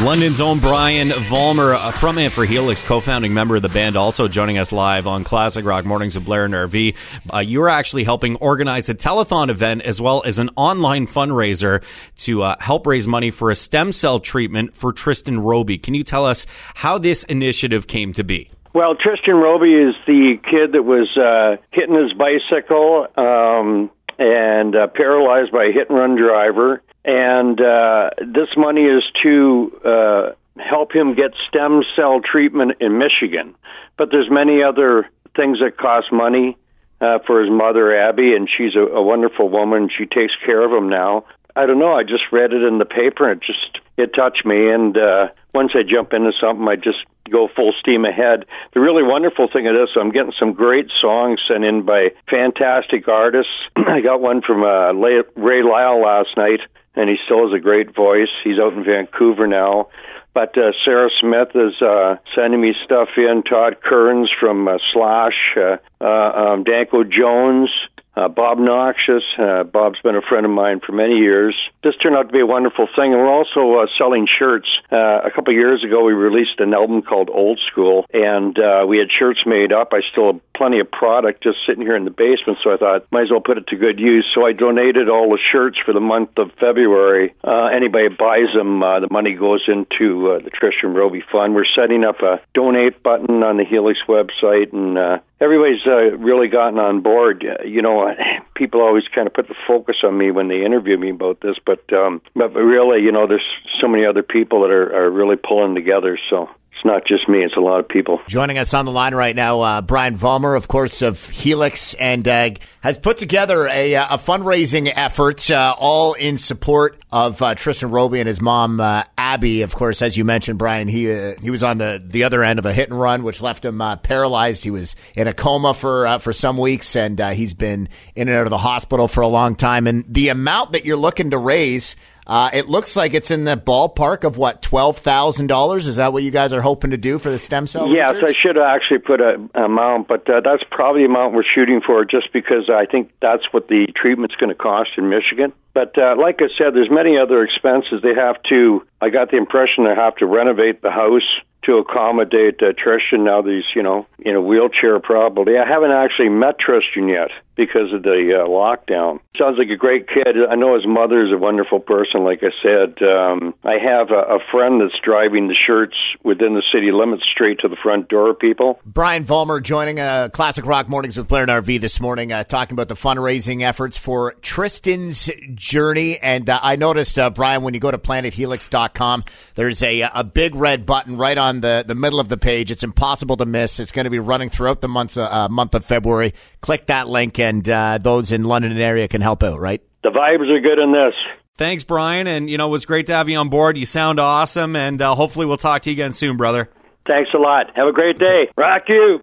London's own Brian Vollmer uh, from and for Helix, co-founding member of the band, also joining us live on Classic Rock Mornings of Blair and RV. Uh, you're actually helping organize a telethon event as well as an online fundraiser to uh, help raise money for a stem cell treatment for Tristan Roby. Can you tell us how this initiative came to be? Well, Tristan Roby is the kid that was uh, hitting his bicycle um, and uh, paralyzed by a hit and run driver and uh, this money is to uh, help him get stem cell treatment in Michigan. But there's many other things that cost money uh, for his mother Abby, and she's a, a wonderful woman. She takes care of him now. I don't know. I just read it in the paper, and it just it touched me. And uh, once I jump into something, I just go full steam ahead. The really wonderful thing of this, I'm getting some great songs sent in by fantastic artists. I got one from uh, Ray Lyell last night and he still has a great voice. He's out in Vancouver now. But uh, Sarah Smith is uh, sending me stuff in. Todd Kerns from uh, Slash, uh, uh, um, Danko Jones, uh, Bob Noxious. Uh, Bob's been a friend of mine for many years. This turned out to be a wonderful thing. And we're also uh, selling shirts. Uh, a couple of years ago, we released an album called Old School, and uh, we had shirts made up. I still plenty of product just sitting here in the basement, so I thought might as well put it to good use. So I donated all the shirts for the month of February. Uh, anybody buys them, uh, the money goes into uh, the Tristan Roby Fund. We're setting up a donate button on the Helix website, and uh, everybody's uh, really gotten on board. Uh, you know, people always kind of put the focus on me when they interview me about this, but um, but really, you know, there's so many other people that are, are really pulling together. So it's not just me; it's a lot of people. Joining us on the line right now, uh, Brian Vollmer, of course, of Helix, and uh, has put together a, uh, a fundraising effort, uh, all in support of uh, Tristan Roby and his mom uh, Abby. Of course, as you mentioned, Brian, he he was on the, the other end of a hit and run, which left him paralyzed. He was in a coma for for some weeks, and he's been in and out of the hospital for a long time. And the amount that you're looking to raise. Uh, it looks like it's in the ballpark of what twelve thousand dollars. Is that what you guys are hoping to do for the stem cell? Yes, research? I should have actually put an amount, but uh, that's probably the amount we're shooting for, just because I think that's what the treatment's going to cost in Michigan. But uh, like I said, there's many other expenses. They have to. I got the impression they have to renovate the house to accommodate uh, Tristan now that he's, you know, in a wheelchair probably. I haven't actually met Tristan yet because of the uh, lockdown. Sounds like a great kid. I know his mother is a wonderful person, like I said. Um, I have a, a friend that's driving the shirts within the city limits straight to the front door, people. Brian Vollmer joining uh, Classic Rock Mornings with Blair and RV this morning, uh, talking about the fundraising efforts for Tristan's journey. And uh, I noticed, uh, Brian, when you go to planethelix.com, there's a, a big red button right on the, the middle of the page. It's impossible to miss. It's going to be running throughout the month, uh, month of February. Click that link and uh, those in London and area can help out, right? The vibes are good in this. Thanks, Brian. And, you know, it was great to have you on board. You sound awesome. And uh, hopefully we'll talk to you again soon, brother. Thanks a lot. Have a great day. Rock you.